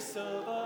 grace of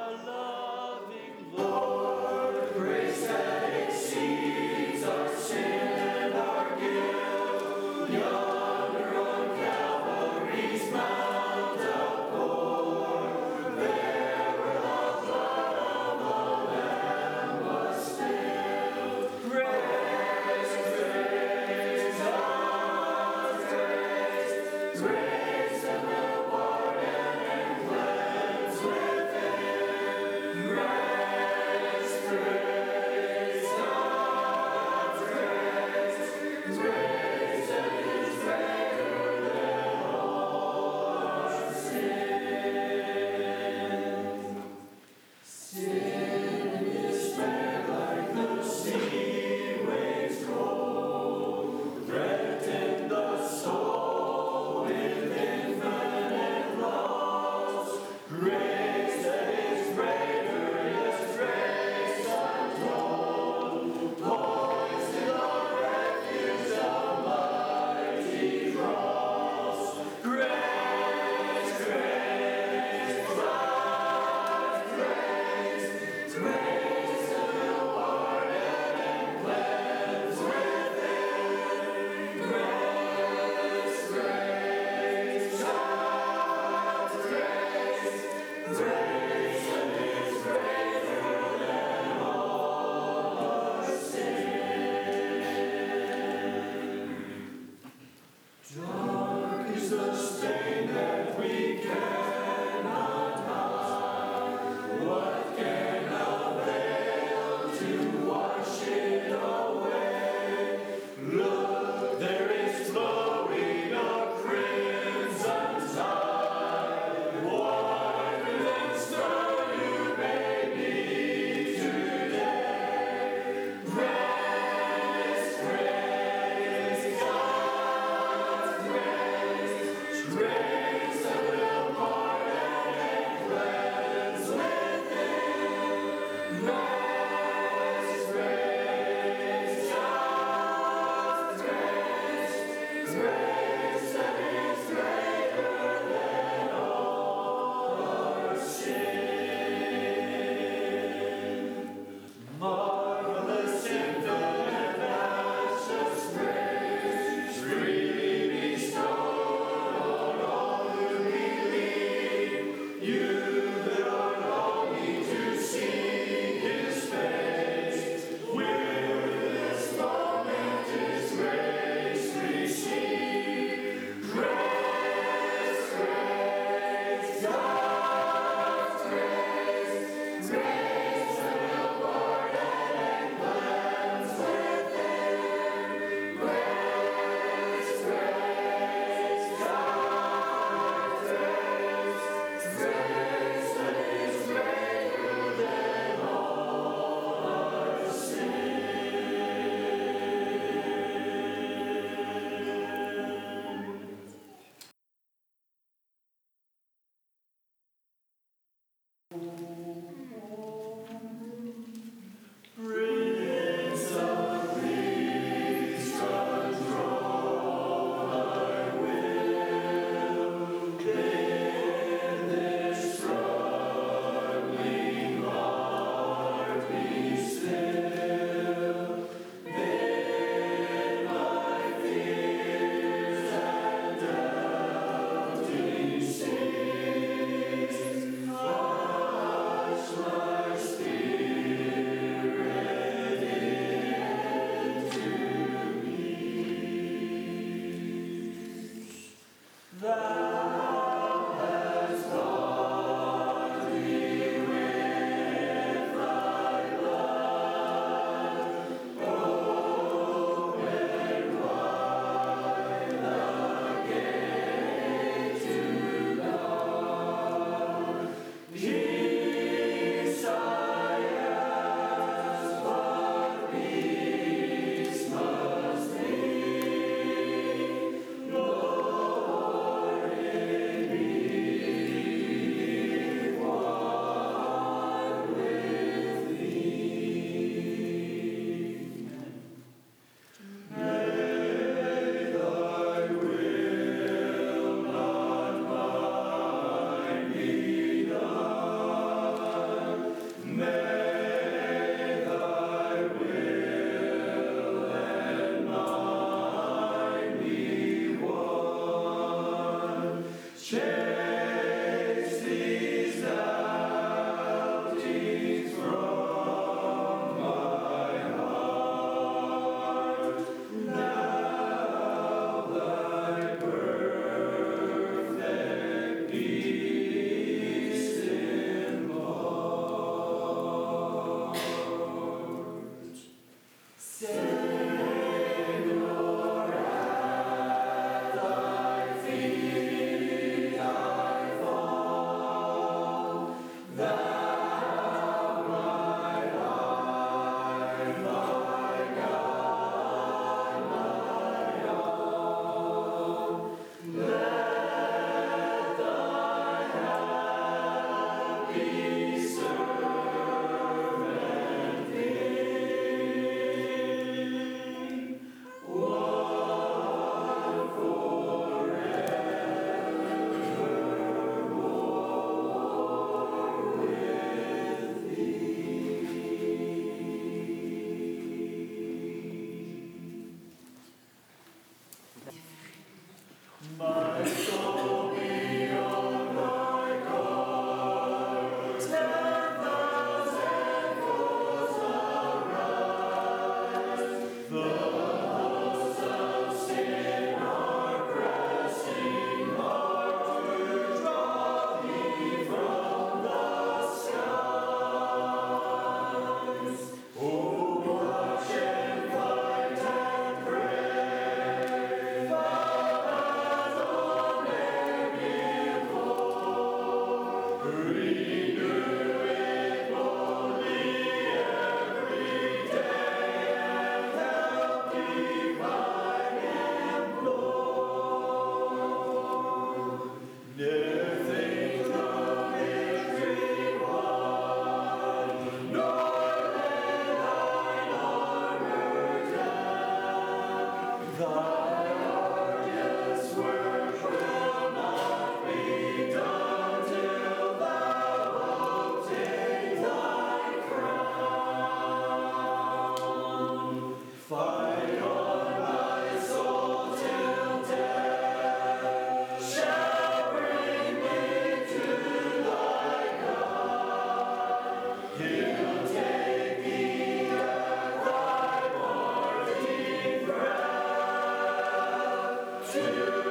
to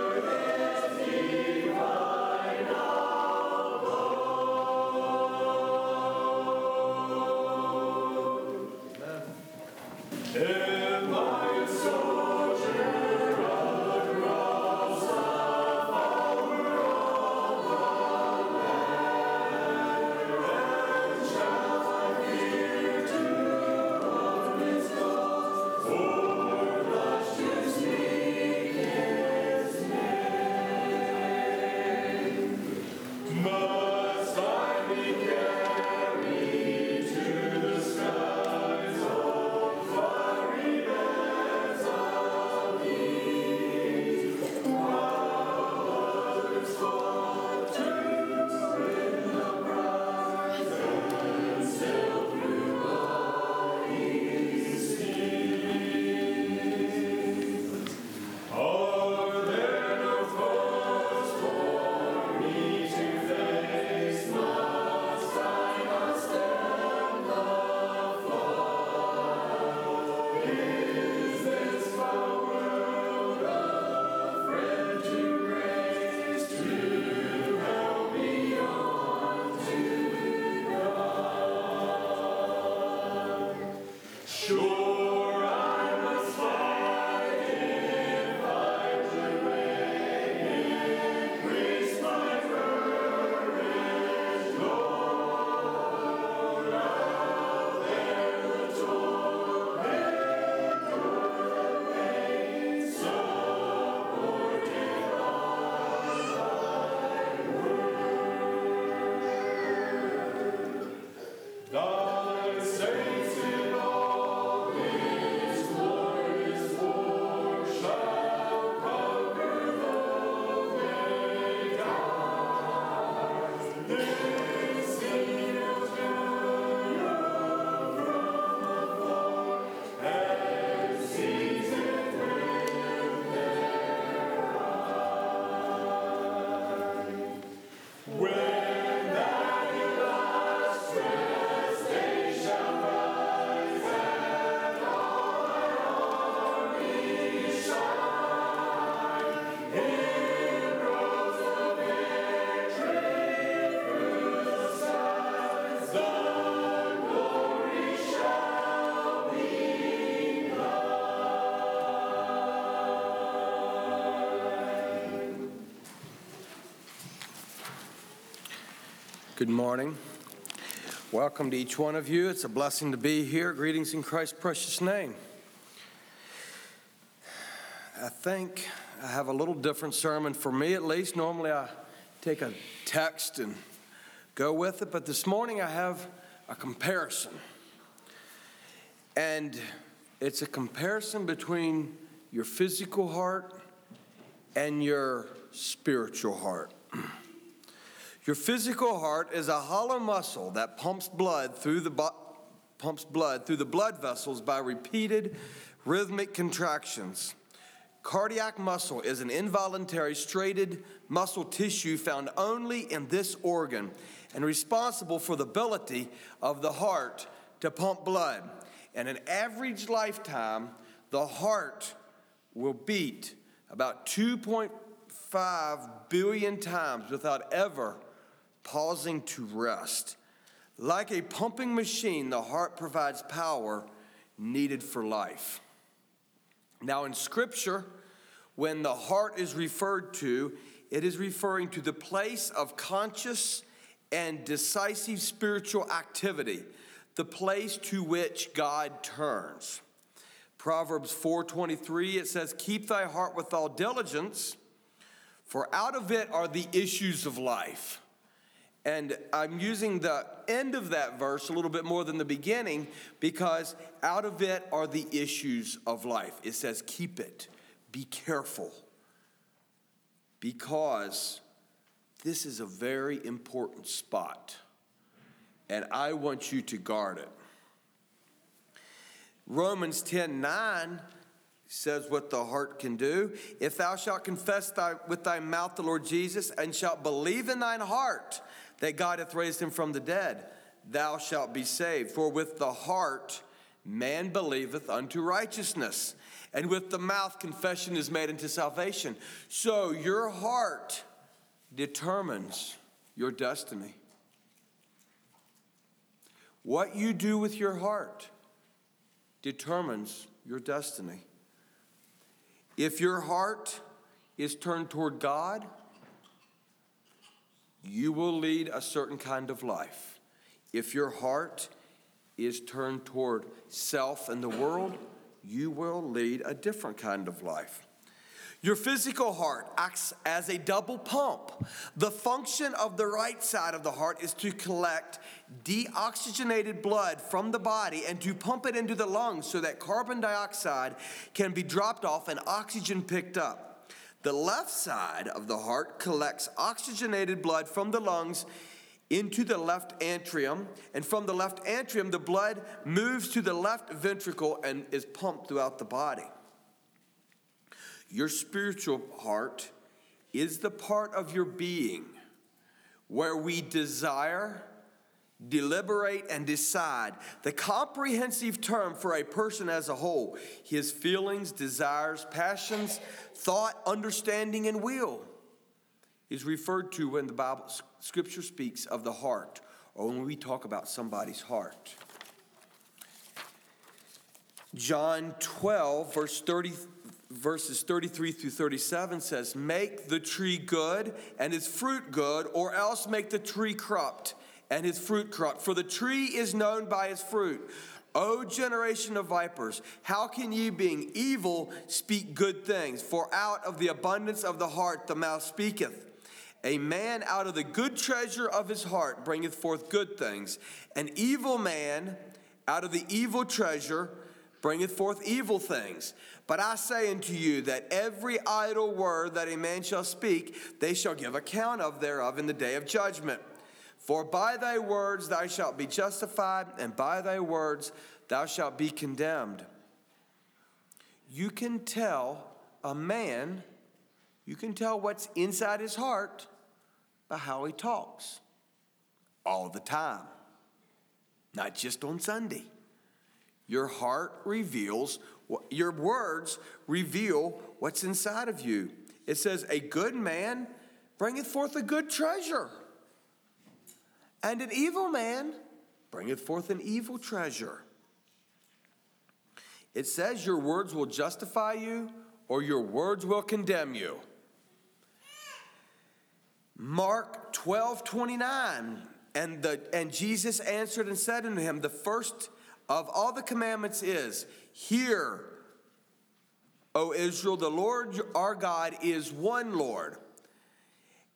Good morning. Welcome to each one of you. It's a blessing to be here. Greetings in Christ's precious name. I think I have a little different sermon for me, at least. Normally I take a text and go with it, but this morning I have a comparison. And it's a comparison between your physical heart and your spiritual heart. Your physical heart is a hollow muscle that pumps blood through the pumps blood through the blood vessels by repeated rhythmic contractions. Cardiac muscle is an involuntary striated muscle tissue found only in this organ and responsible for the ability of the heart to pump blood. In an average lifetime, the heart will beat about 2.5 billion times without ever pausing to rest. Like a pumping machine, the heart provides power needed for life. Now, in Scripture, when the heart is referred to, it is referring to the place of conscious and decisive spiritual activity, the place to which God turns. Proverbs 4:23 it says keep thy heart with all diligence for out of it are the issues of life. And I'm using the end of that verse a little bit more than the beginning because out of it are the issues of life. It says, keep it, be careful, because this is a very important spot, and I want you to guard it. Romans 10 9 says what the heart can do. If thou shalt confess thy, with thy mouth the Lord Jesus and shalt believe in thine heart that God hath raised him from the dead, thou shalt be saved. For with the heart man believeth unto righteousness, and with the mouth confession is made unto salvation. So your heart determines your destiny. What you do with your heart determines your destiny. If your heart is turned toward God, you will lead a certain kind of life. If your heart is turned toward self and the world, you will lead a different kind of life. Your physical heart acts as a double pump. The function of the right side of the heart is to collect deoxygenated blood from the body and to pump it into the lungs so that carbon dioxide can be dropped off and oxygen picked up. The left side of the heart collects oxygenated blood from the lungs into the left atrium, and from the left atrium, the blood moves to the left ventricle and is pumped throughout the body. Your spiritual heart is the part of your being where we desire, deliberate, and decide. The comprehensive term for a person as a whole his feelings, desires, passions, thought, understanding, and will is referred to when the Bible scripture speaks of the heart or when we talk about somebody's heart. John 12, verse 30, verses 33 through 37 says, Make the tree good and its fruit good, or else make the tree corrupt and his fruit crop, For the tree is known by his fruit. O generation of vipers, how can ye, being evil, speak good things? For out of the abundance of the heart the mouth speaketh. A man out of the good treasure of his heart bringeth forth good things. An evil man out of the evil treasure bringeth forth evil things. But I say unto you that every idle word that a man shall speak, they shall give account of thereof in the day of judgment. For by thy words thou shalt be justified, and by thy words thou shalt be condemned. You can tell a man, you can tell what's inside his heart by how he talks all the time, not just on Sunday. Your heart reveals, your words reveal what's inside of you. It says, A good man bringeth forth a good treasure, and an evil man bringeth forth an evil treasure. It says, Your words will justify you, or your words will condemn you. Mark 12, 29. And, the, and Jesus answered and said unto him, The first of all the commandments is, Hear, O Israel, the Lord our God is one Lord.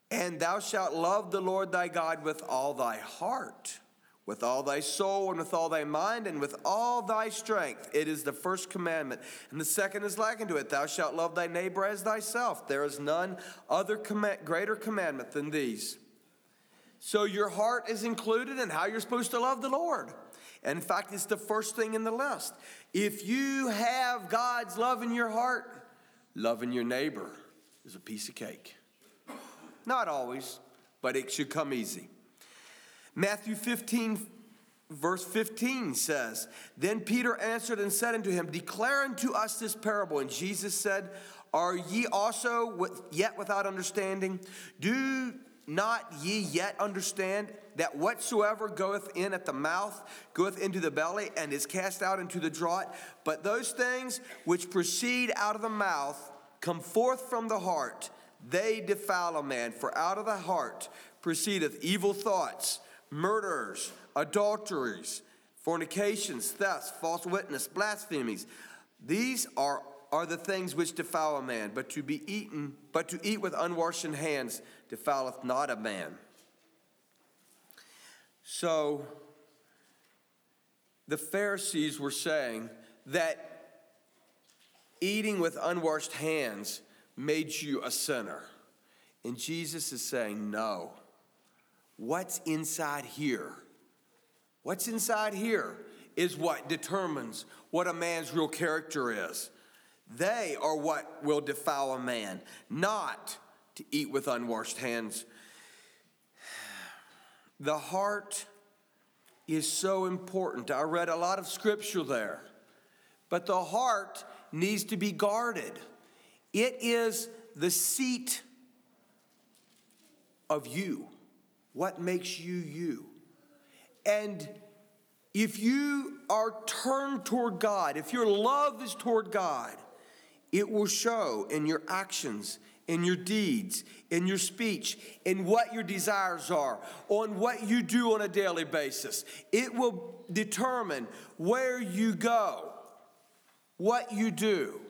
And thou shalt love the Lord thy God with all thy heart with all thy soul and with all thy mind and with all thy strength. It is the first commandment. And the second is like unto it Thou shalt love thy neighbor as thyself. There is none other greater commandment than these. So your heart is included in how you're supposed to love the Lord. And in fact, it's the first thing in the list. If you have God's love in your heart, loving your neighbor is a piece of cake. Not always, but it should come easy. Matthew 15, verse 15 says, Then Peter answered and said unto him, Declare unto us this parable. And Jesus said, Are ye also with, yet without understanding? Do not ye yet understand that whatsoever goeth in at the mouth goeth into the belly and is cast out into the draught? But those things which proceed out of the mouth come forth from the heart, they defile a man. For out of the heart proceedeth evil thoughts murders, adulteries, fornications, thefts, false witness, blasphemies. These are, are the things which defile a man, but to be eaten, but to eat with unwashed hands defileth not a man. So the Pharisees were saying that eating with unwashed hands made you a sinner. And Jesus is saying, no what's inside here. What's inside here is what determines what a man's real character is. They are what will defile a man, not to eat with unwashed hands. The heart is so important. I read a lot of scripture there. But the heart needs to be guarded. It is the seat of you. What makes you you? And if you are turned toward God, if your love is toward God, it will show in your actions, in your deeds, in your speech, in what your desires are, on what you do on a daily basis. It will determine where you go, what you do,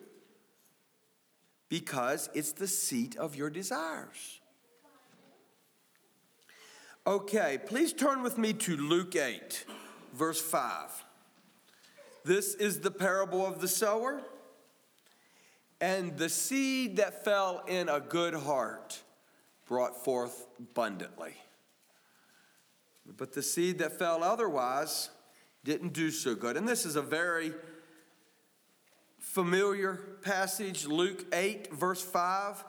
because it's the seat of your desires. Okay, please turn with me to Luke 8, verse 5. This is the parable of the sower. And the seed that fell in a good heart brought forth abundantly. But the seed that fell otherwise didn't do so good. And this is a very familiar passage, Luke 8, verse 5.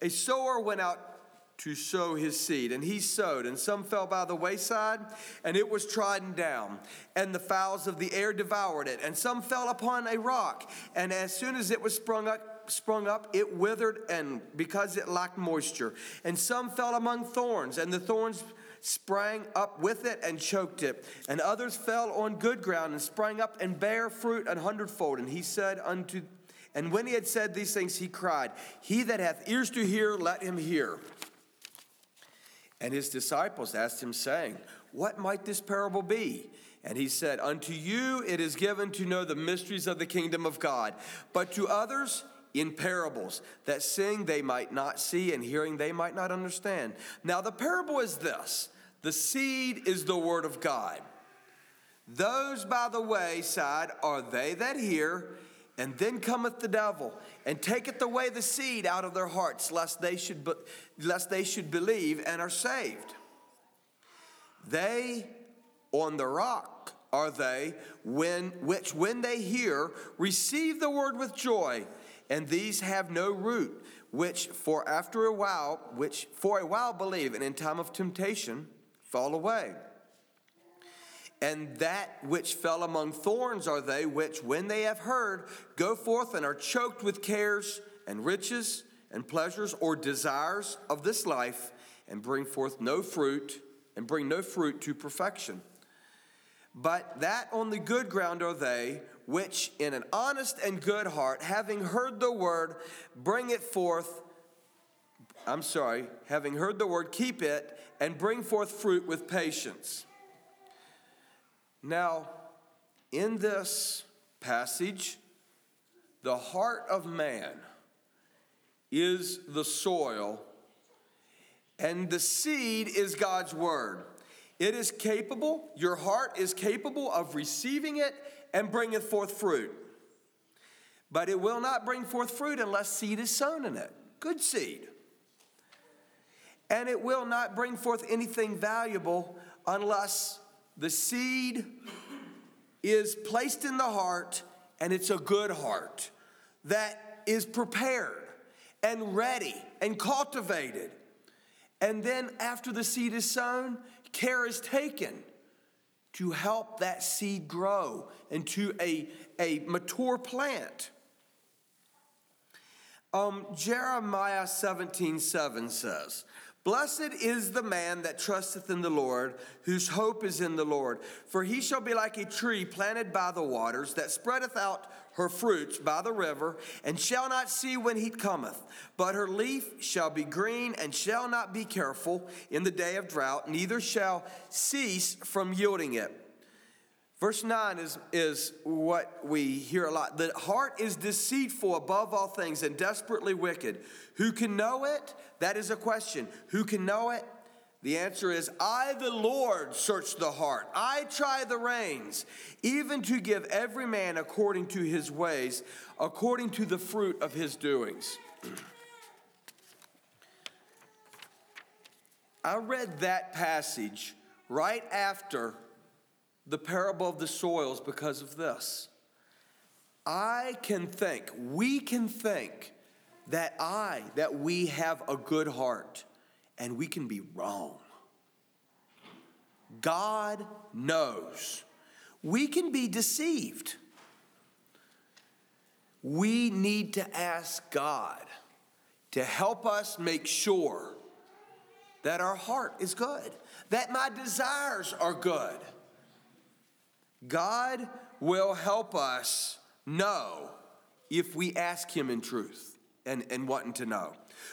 A sower went out to sow his seed. And he sowed, and some fell by the wayside, and it was trodden down, and the fowls of the air devoured it. And some fell upon a rock, and as soon as it was sprung up, sprung up, it withered, and because it lacked moisture. And some fell among thorns, and the thorns sprang up with it and choked it. And others fell on good ground and sprang up and bare fruit an hundredfold. And he said unto and when he had said these things, he cried, He that hath ears to hear, let him hear. And his disciples asked him, saying, What might this parable be? And he said, Unto you it is given to know the mysteries of the kingdom of God, but to others in parables, that seeing they might not see, and hearing they might not understand. Now the parable is this the seed is the word of God. Those by the wayside are they that hear, and then cometh the devil and taketh away the seed out of their hearts, lest they should, be, lest they should believe and are saved. They on the rock are they when which when they hear receive the word with joy, and these have no root, which for after a while, which for a while believe, and in time of temptation fall away. And that which fell among thorns are they which, when they have heard, go forth and are choked with cares and riches and pleasures or desires of this life, and bring forth no fruit, and bring no fruit to perfection. But that on the good ground are they which, in an honest and good heart, having heard the word, bring it forth. I'm sorry, having heard the word, keep it, and bring forth fruit with patience. Now, in this passage, the heart of man is the soil, and the seed is God's word. It is capable, your heart is capable of receiving it and bringeth forth fruit. But it will not bring forth fruit unless seed is sown in it. Good seed. And it will not bring forth anything valuable unless the seed is placed in the heart, and it's a good heart that is prepared and ready and cultivated. And then, after the seed is sown, care is taken to help that seed grow into a, a mature plant. Um, Jeremiah 17 7 says, Blessed is the man that trusteth in the Lord, whose hope is in the Lord. For he shall be like a tree planted by the waters, that spreadeth out her fruits by the river, and shall not see when he cometh. But her leaf shall be green, and shall not be careful in the day of drought, neither shall cease from yielding it. Verse 9 is, is what we hear a lot. The heart is deceitful above all things and desperately wicked. Who can know it? That is a question. Who can know it? The answer is I, the Lord, search the heart. I try the reins, even to give every man according to his ways, according to the fruit of his doings. I read that passage right after the parable of the soils because of this. I can think, we can think that I, that we have a good heart, and we can be wrong. God knows. We can be deceived. We need to ask God to help us make sure that our heart is good, that my desires are good. God will help us know if we ask Him in truth and, and wanting to know.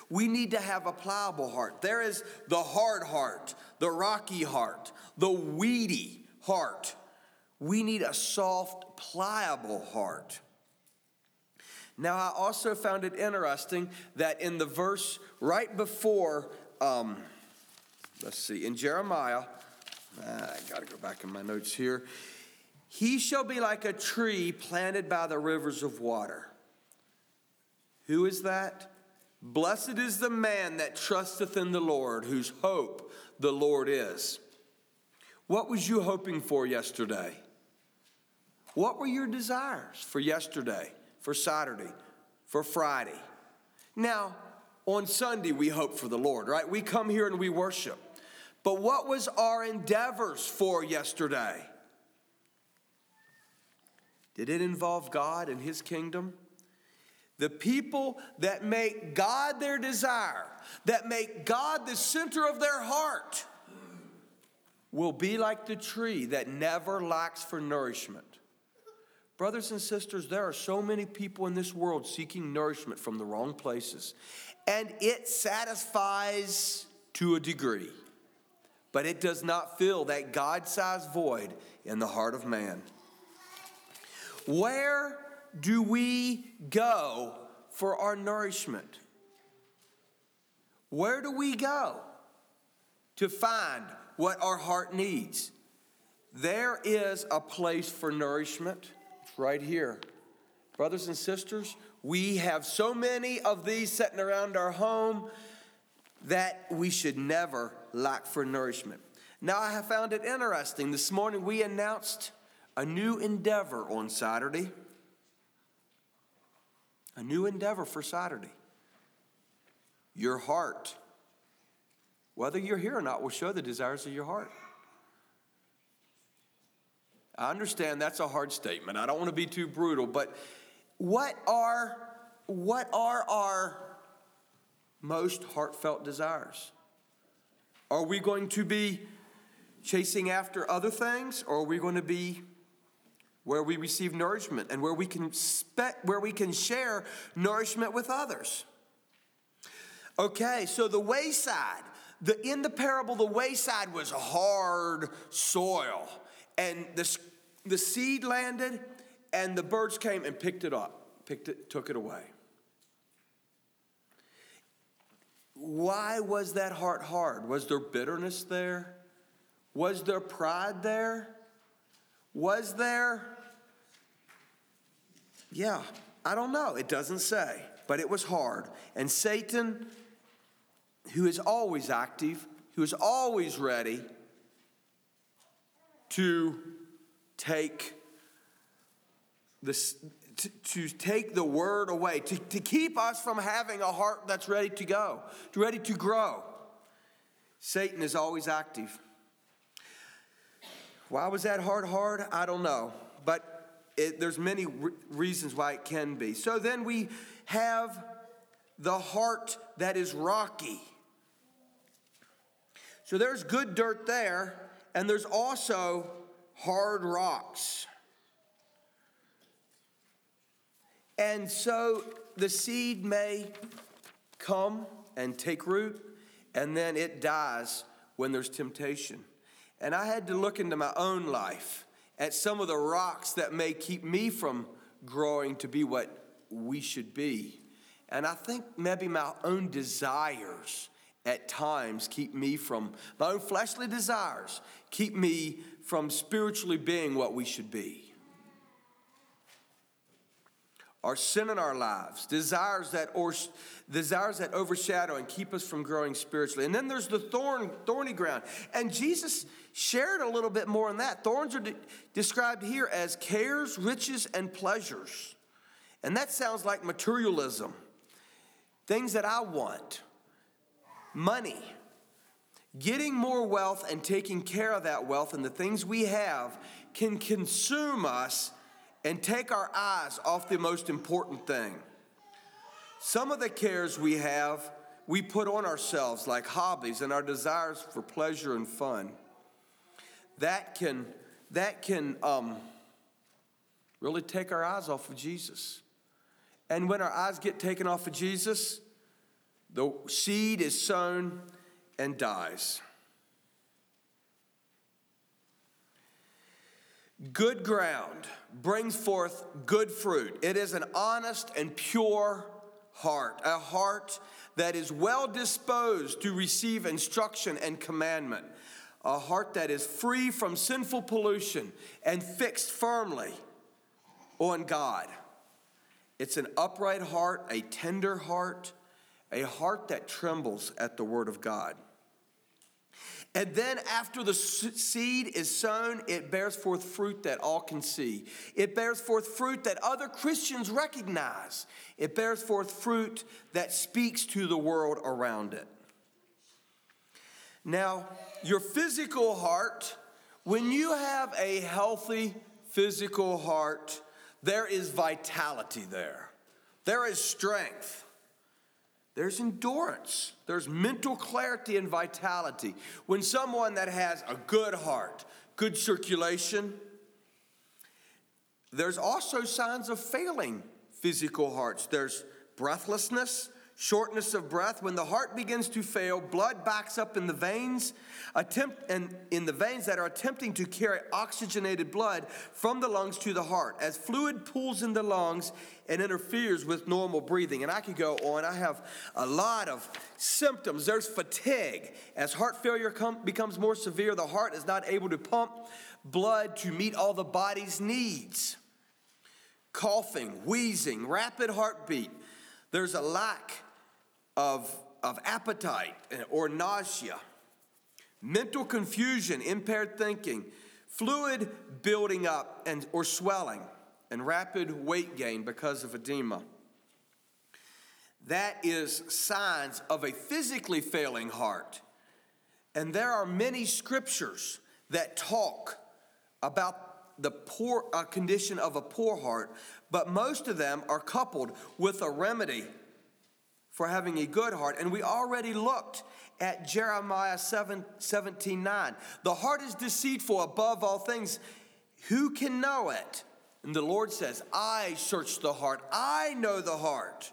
We need to have a pliable heart. There is the hard heart, the rocky heart, the weedy heart. We need a soft, pliable heart. Now, I also found it interesting that in the verse right before, um, let's see, in Jeremiah, ah, I got to go back in my notes here. He shall be like a tree planted by the rivers of water. Who is that? Blessed is the man that trusteth in the Lord, whose hope the Lord is. What was you hoping for yesterday? What were your desires for yesterday, for Saturday, for Friday? Now, on Sunday, we hope for the Lord, right? We come here and we worship. But what was our endeavors for yesterday? Did it involve God and His kingdom? The people that make God their desire, that make God the center of their heart, will be like the tree that never lacks for nourishment. Brothers and sisters, there are so many people in this world seeking nourishment from the wrong places, and it satisfies to a degree, but it does not fill that God sized void in the heart of man. Where do we go for our nourishment? Where do we go to find what our heart needs? There is a place for nourishment. It's right here. Brothers and sisters, we have so many of these sitting around our home that we should never lack for nourishment. Now, I have found it interesting. This morning we announced a new endeavor on Saturday. A new endeavor for Saturday. Your heart, whether you're here or not, will show the desires of your heart. I understand that's a hard statement. I don't want to be too brutal, but what are what are our most heartfelt desires? Are we going to be chasing after other things or are we going to be where we receive nourishment and where we can spe- where we can share nourishment with others. Okay, so the wayside, the in the parable the wayside was hard soil and the the seed landed and the birds came and picked it up, picked it took it away. Why was that heart hard? Was there bitterness there? Was there pride there? Was there? Yeah, I don't know. It doesn't say, but it was hard. And Satan, who is always active, who is always ready to take this to, to, take the word away, to, to keep us from having a heart that's ready to go, ready to grow. Satan is always active. Why was that heart hard? I don't know. It, there's many re- reasons why it can be. So then we have the heart that is rocky. So there's good dirt there, and there's also hard rocks. And so the seed may come and take root, and then it dies when there's temptation. And I had to look into my own life at some of the rocks that may keep me from growing to be what we should be. And I think maybe my own desires at times keep me from, my own fleshly desires keep me from spiritually being what we should be our sin in our lives, desires that or desires that overshadow and keep us from growing spiritually. And then there's the thorn, thorny ground. And Jesus shared a little bit more on that. Thorns are de- described here as cares, riches, and pleasures. And that sounds like materialism. Things that I want. Money. Getting more wealth and taking care of that wealth and the things we have can consume us and take our eyes off the most important thing. Some of the cares we have, we put on ourselves, like hobbies and our desires for pleasure and fun. That can, that can um, really take our eyes off of Jesus. And when our eyes get taken off of Jesus, the seed is sown and dies. Good ground brings forth good fruit. It is an honest and pure heart, a heart that is well disposed to receive instruction and commandment, a heart that is free from sinful pollution and fixed firmly on God. It's an upright heart, a tender heart, a heart that trembles at the word of God. And then, after the seed is sown, it bears forth fruit that all can see. It bears forth fruit that other Christians recognize. It bears forth fruit that speaks to the world around it. Now, your physical heart, when you have a healthy physical heart, there is vitality there, there is strength. There's endurance. There's mental clarity and vitality. When someone that has a good heart, good circulation, there's also signs of failing physical hearts. There's breathlessness, shortness of breath. When the heart begins to fail, blood backs up in the veins, attempt and in the veins that are attempting to carry oxygenated blood from the lungs to the heart. As fluid pools in the lungs and interferes with normal breathing. And I could go on. I have a lot of symptoms. There's fatigue. As heart failure com- becomes more severe, the heart is not able to pump blood to meet all the body's needs. Coughing, wheezing, rapid heartbeat. There's a lack of, of appetite or nausea, mental confusion, impaired thinking, fluid building up and, or swelling, and rapid weight gain because of edema. That is signs of a physically failing heart. And there are many scriptures that talk about the poor uh, condition of a poor heart, but most of them are coupled with a remedy for having a good heart. And we already looked at Jeremiah 7, 17 9. The heart is deceitful above all things. Who can know it? And the Lord says, I search the heart, I know the heart.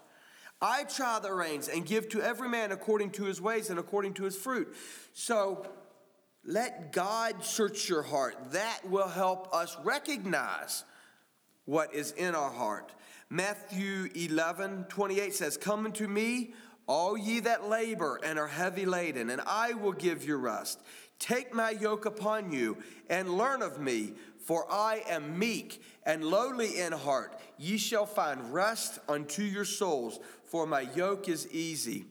I try the reins and give to every man according to his ways and according to his fruit. So let God search your heart. That will help us recognize what is in our heart. Matthew 11, 28 says, Come unto me, all ye that labor and are heavy laden, and I will give you rest. Take my yoke upon you and learn of me, for I am meek and lowly in heart. Ye shall find rest unto your souls, for my yoke is easy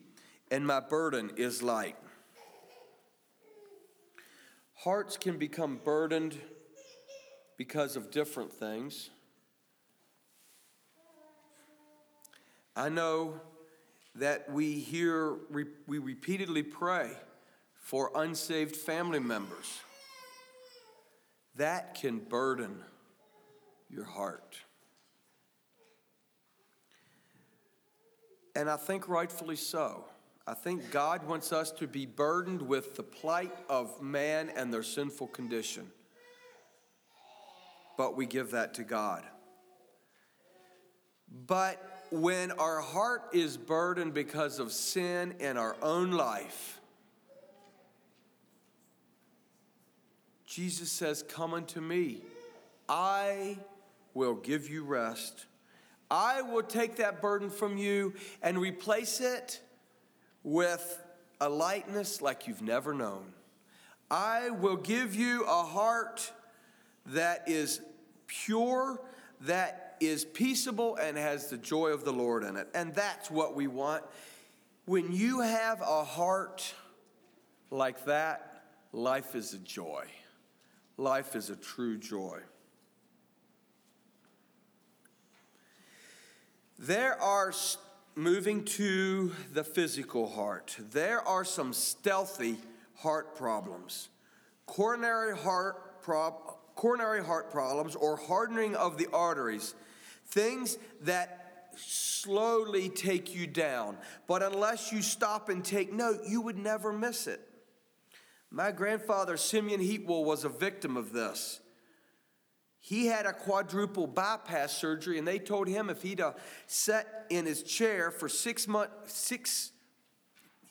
and my burden is light. Hearts can become burdened because of different things. I know that we hear, we repeatedly pray for unsaved family members. That can burden your heart. And I think rightfully so. I think God wants us to be burdened with the plight of man and their sinful condition. But we give that to God. But when our heart is burdened because of sin in our own life, Jesus says, Come unto me. I will give you rest. I will take that burden from you and replace it with a lightness like you've never known. I will give you a heart that is pure, that is peaceable and has the joy of the Lord in it. And that's what we want. When you have a heart like that, life is a joy. Life is a true joy. There are, moving to the physical heart, there are some stealthy heart problems. Coronary heart, coronary heart problems or hardening of the arteries, things that slowly take you down. But unless you stop and take note, you would never miss it. My grandfather, Simeon Heatwole, was a victim of this. He had a quadruple bypass surgery, and they told him if he'd uh, sat in his chair for six months, six,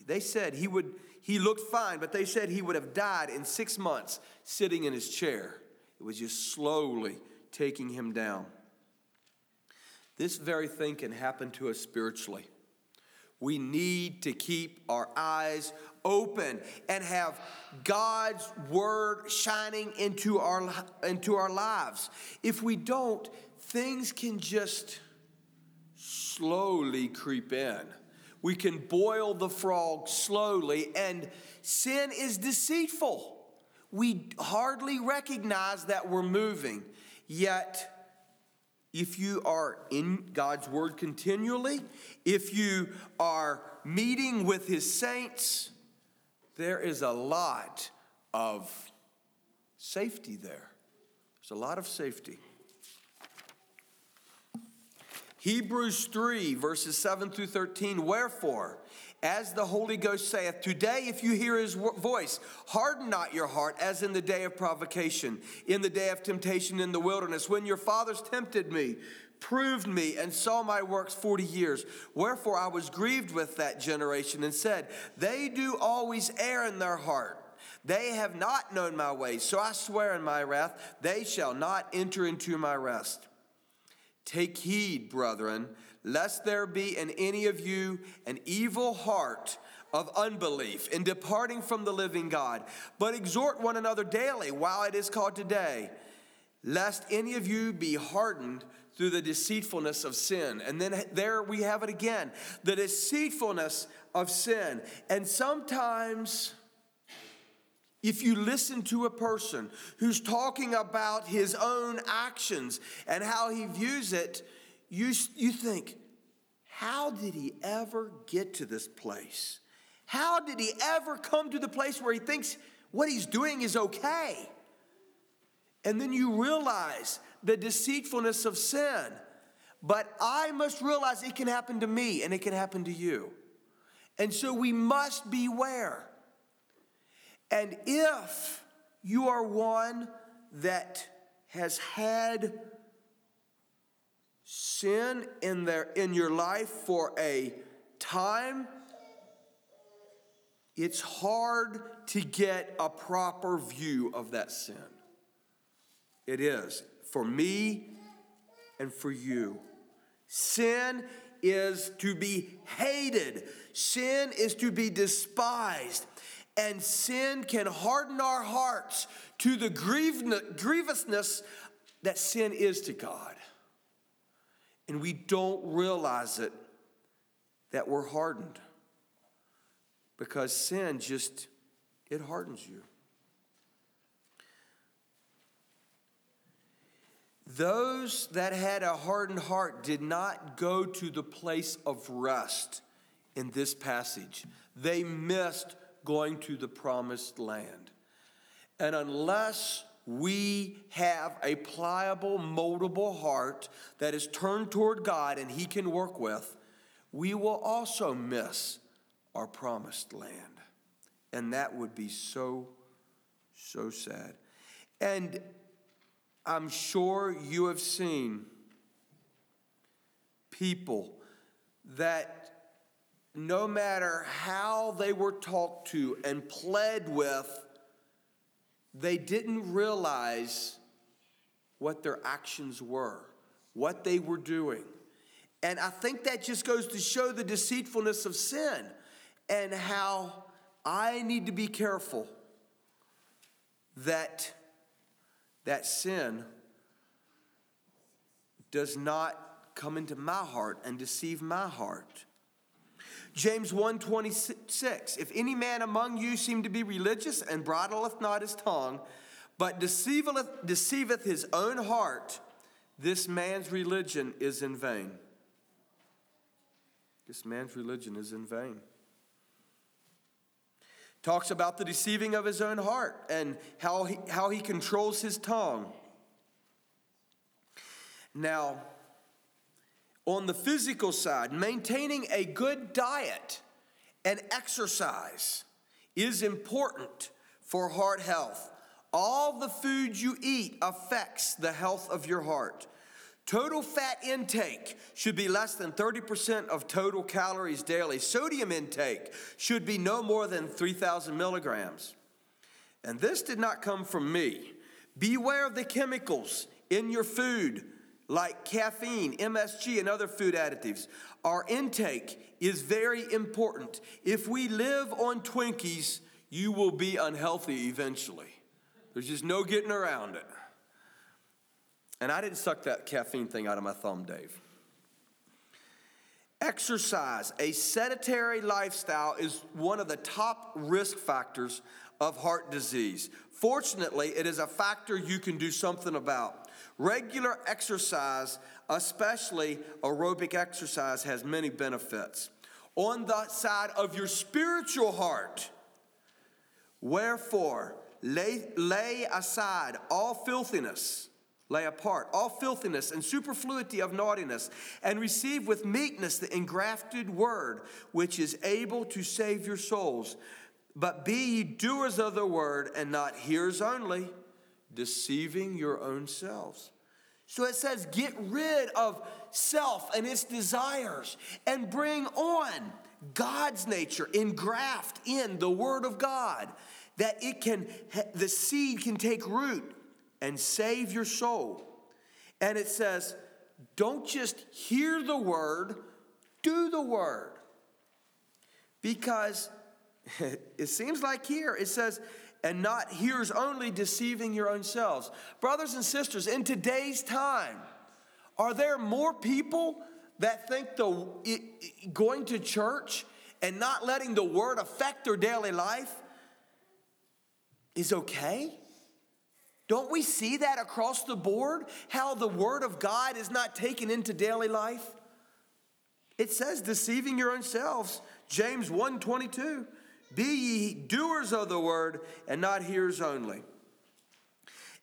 they said he would, he looked fine, but they said he would have died in six months sitting in his chair. It was just slowly taking him down. This very thing can happen to us spiritually. We need to keep our eyes open and have God's word shining into our, into our lives. If we don't, things can just slowly creep in. We can boil the frog slowly, and sin is deceitful. We hardly recognize that we're moving, yet if you are in God's Word continually, if you are meeting with His saints, there is a lot of safety there. There's a lot of safety. Hebrews 3, verses 7 through 13. Wherefore, as the Holy Ghost saith, Today, if you hear his voice, harden not your heart as in the day of provocation, in the day of temptation in the wilderness, when your fathers tempted me, proved me, and saw my works 40 years. Wherefore I was grieved with that generation and said, They do always err in their heart. They have not known my ways. So I swear in my wrath, they shall not enter into my rest. Take heed, brethren lest there be in any of you an evil heart of unbelief in departing from the living God. But exhort one another daily while it is called today, lest any of you be hardened through the deceitfulness of sin. And then there we have it again the deceitfulness of sin. And sometimes, if you listen to a person who's talking about his own actions and how he views it, you, you think, how did he ever get to this place? How did he ever come to the place where he thinks what he's doing is okay? And then you realize the deceitfulness of sin. But I must realize it can happen to me and it can happen to you. And so we must beware. And if you are one that has had sin in their in your life for a time it's hard to get a proper view of that sin. It is for me and for you. Sin is to be hated. Sin is to be despised. And sin can harden our hearts to the grievousness that sin is to God and we don't realize it that we're hardened. Because sin just it hardens you. Those that had a hardened heart did not go to the place of rest in this passage. They missed going to the promised land. And unless we have a pliable, moldable heart that is turned toward God and He can work with, we will also miss our promised land. And that would be so, so sad. And I'm sure you have seen people that no matter how they were talked to and pled with, they didn't realize what their actions were, what they were doing. And I think that just goes to show the deceitfulness of sin and how I need to be careful that that sin does not come into my heart and deceive my heart. James 1:26 If any man among you seem to be religious and bridleth not his tongue but deceiveth, deceiveth his own heart this man's religion is in vain this man's religion is in vain Talks about the deceiving of his own heart and how he, how he controls his tongue. Now, on the physical side, maintaining a good diet and exercise is important for heart health. All the food you eat affects the health of your heart. Total fat intake should be less than 30% of total calories daily. Sodium intake should be no more than 3,000 milligrams. And this did not come from me. Beware of the chemicals in your food, like caffeine, MSG, and other food additives. Our intake is very important. If we live on Twinkies, you will be unhealthy eventually. There's just no getting around it. And I didn't suck that caffeine thing out of my thumb, Dave. Exercise, a sedentary lifestyle, is one of the top risk factors of heart disease. Fortunately, it is a factor you can do something about. Regular exercise, especially aerobic exercise, has many benefits. On the side of your spiritual heart, wherefore, lay, lay aside all filthiness lay apart all filthiness and superfluity of naughtiness, and receive with meekness the engrafted word, which is able to save your souls. But be ye doers of the word, and not hearers only, deceiving your own selves. So it says, get rid of self and its desires and bring on God's nature, engraft in the Word of God, that it can, the seed can take root and save your soul. And it says, don't just hear the word, do the word. Because it seems like here it says, and not hearers only, deceiving your own selves. Brothers and sisters, in today's time, are there more people that think the going to church and not letting the word affect their daily life is okay? Don't we see that across the board? How the Word of God is not taken into daily life? It says, deceiving your own selves. James 1 22. Be ye doers of the word and not hearers only.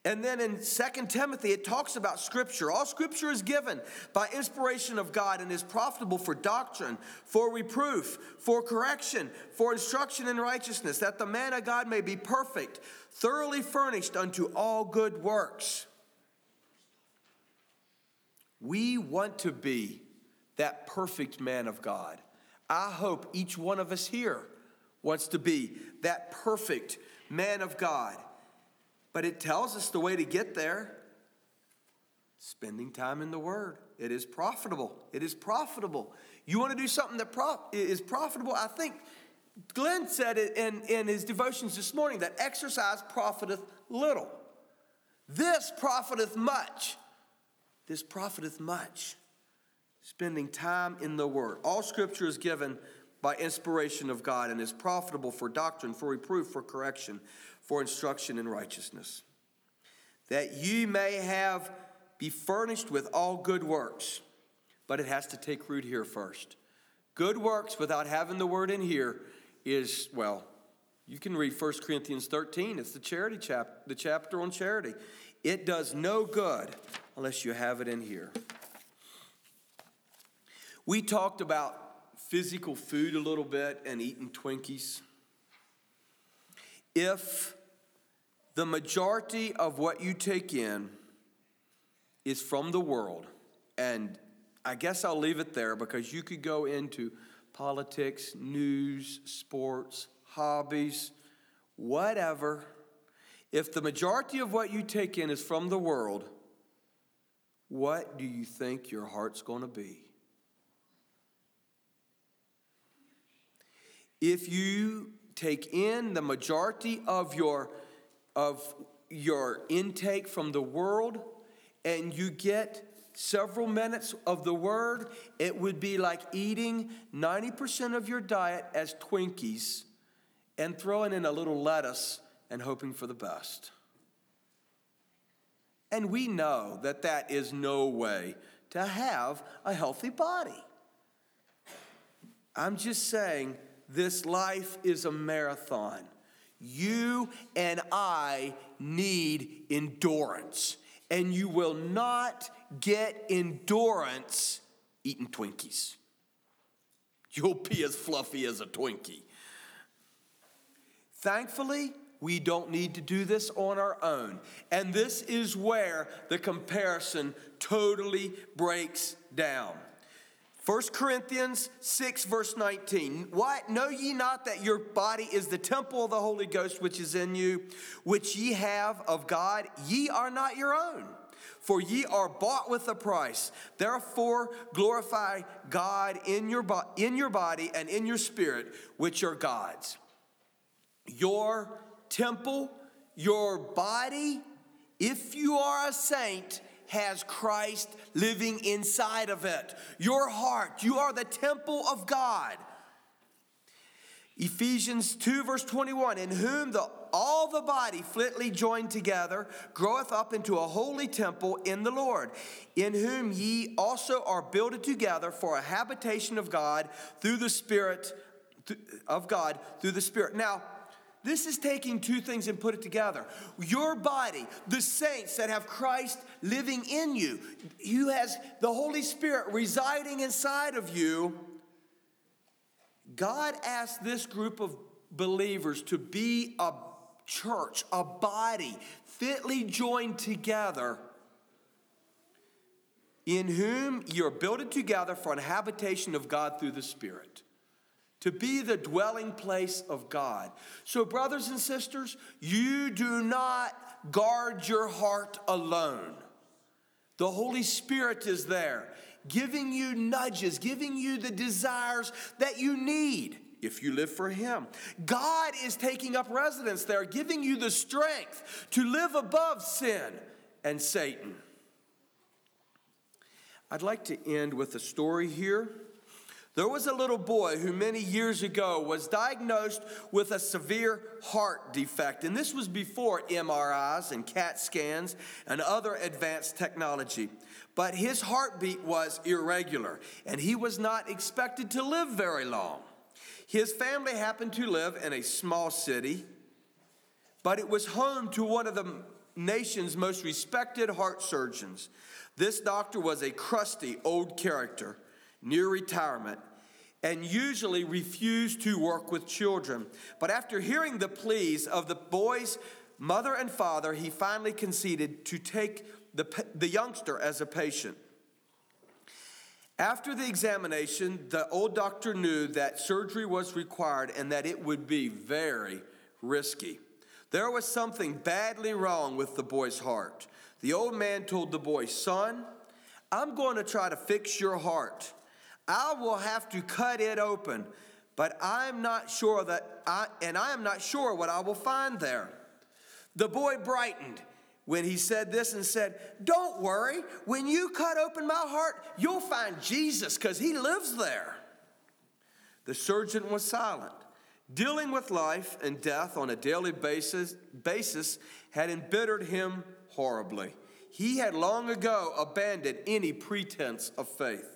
And then in 2 Timothy, it talks about Scripture. All Scripture is given by inspiration of God and is profitable for doctrine, for reproof, for correction, for instruction in righteousness, that the man of God may be perfect, thoroughly furnished unto all good works. We want to be that perfect man of God. I hope each one of us here wants to be that perfect man of God. But it tells us the way to get there spending time in the Word. It is profitable. It is profitable. You want to do something that is profitable? I think Glenn said it in, in his devotions this morning that exercise profiteth little. This profiteth much. This profiteth much. Spending time in the Word. All scripture is given by inspiration of God and is profitable for doctrine, for reproof, for correction, for instruction in righteousness, that ye may have be furnished with all good works. But it has to take root here first. Good works without having the word in here is, well, you can read 1 Corinthians 13. It's the charity chap, the chapter on charity. It does no good unless you have it in here. We talked about physical food a little bit and eating Twinkies. If the majority of what you take in is from the world. And I guess I'll leave it there because you could go into politics, news, sports, hobbies, whatever. If the majority of what you take in is from the world, what do you think your heart's going to be? If you take in the majority of your of your intake from the world and you get several minutes of the word, it would be like eating 90% of your diet as Twinkies and throwing in a little lettuce and hoping for the best. And we know that that is no way to have a healthy body. I'm just saying this life is a marathon. You and I need endurance, and you will not get endurance eating Twinkies. You'll be as fluffy as a Twinkie. Thankfully, we don't need to do this on our own. And this is where the comparison totally breaks down. 1 Corinthians 6, verse 19. What? Know ye not that your body is the temple of the Holy Ghost which is in you, which ye have of God? Ye are not your own. For ye are bought with a price. Therefore, glorify God in your, bo- in your body and in your spirit, which are God's. Your temple, your body, if you are a saint, has Christ living inside of it. Your heart, you are the temple of God. Ephesians 2, verse 21 In whom the, all the body fitly joined together groweth up into a holy temple in the Lord, in whom ye also are builded together for a habitation of God through the Spirit of God through the Spirit. Now, this is taking two things and put it together. Your body, the saints that have Christ living in you, who has the Holy Spirit residing inside of you God asked this group of believers to be a church, a body, fitly joined together, in whom you're builded together for an habitation of God through the Spirit. To be the dwelling place of God. So, brothers and sisters, you do not guard your heart alone. The Holy Spirit is there giving you nudges, giving you the desires that you need if you live for Him. God is taking up residence there, giving you the strength to live above sin and Satan. I'd like to end with a story here. There was a little boy who many years ago was diagnosed with a severe heart defect, and this was before MRIs and CAT scans and other advanced technology. But his heartbeat was irregular, and he was not expected to live very long. His family happened to live in a small city, but it was home to one of the nation's most respected heart surgeons. This doctor was a crusty old character near retirement and usually refused to work with children. But after hearing the pleas of the boy's mother and father, he finally conceded to take the, the youngster as a patient. After the examination, the old doctor knew that surgery was required and that it would be very risky. There was something badly wrong with the boy's heart. The old man told the boy, Son, I'm going to try to fix your heart. I will have to cut it open, but I'm not sure that I, and I am not sure what I will find there. The boy brightened when he said this and said, Don't worry, when you cut open my heart, you'll find Jesus because he lives there. The surgeon was silent. Dealing with life and death on a daily basis, basis had embittered him horribly. He had long ago abandoned any pretense of faith.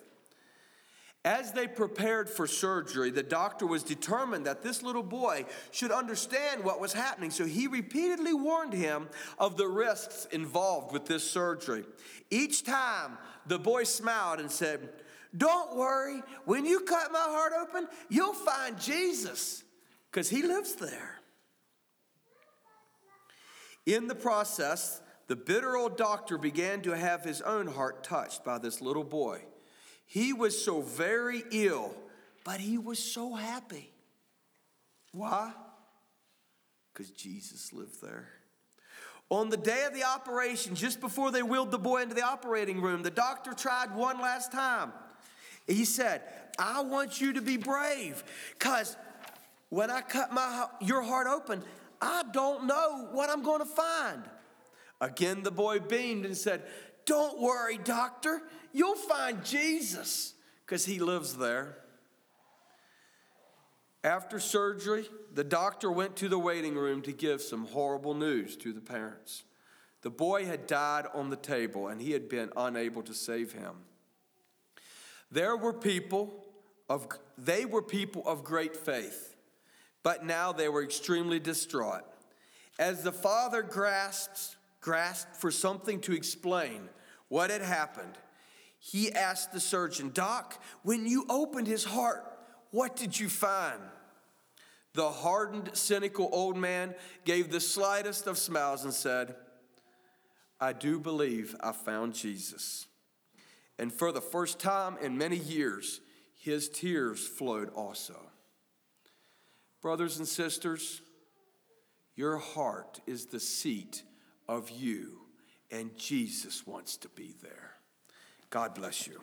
As they prepared for surgery, the doctor was determined that this little boy should understand what was happening, so he repeatedly warned him of the risks involved with this surgery. Each time, the boy smiled and said, Don't worry, when you cut my heart open, you'll find Jesus, because he lives there. In the process, the bitter old doctor began to have his own heart touched by this little boy. He was so very ill, but he was so happy. Why? Because Jesus lived there. On the day of the operation, just before they wheeled the boy into the operating room, the doctor tried one last time. He said, I want you to be brave because when I cut my, your heart open, I don't know what I'm going to find. Again, the boy beamed and said, Don't worry, doctor you'll find Jesus because he lives there. After surgery, the doctor went to the waiting room to give some horrible news to the parents. The boy had died on the table and he had been unable to save him. There were people of they were people of great faith, but now they were extremely distraught. As the father grasped, grasped for something to explain what had happened, he asked the surgeon, Doc, when you opened his heart, what did you find? The hardened, cynical old man gave the slightest of smiles and said, I do believe I found Jesus. And for the first time in many years, his tears flowed also. Brothers and sisters, your heart is the seat of you, and Jesus wants to be there. God bless you.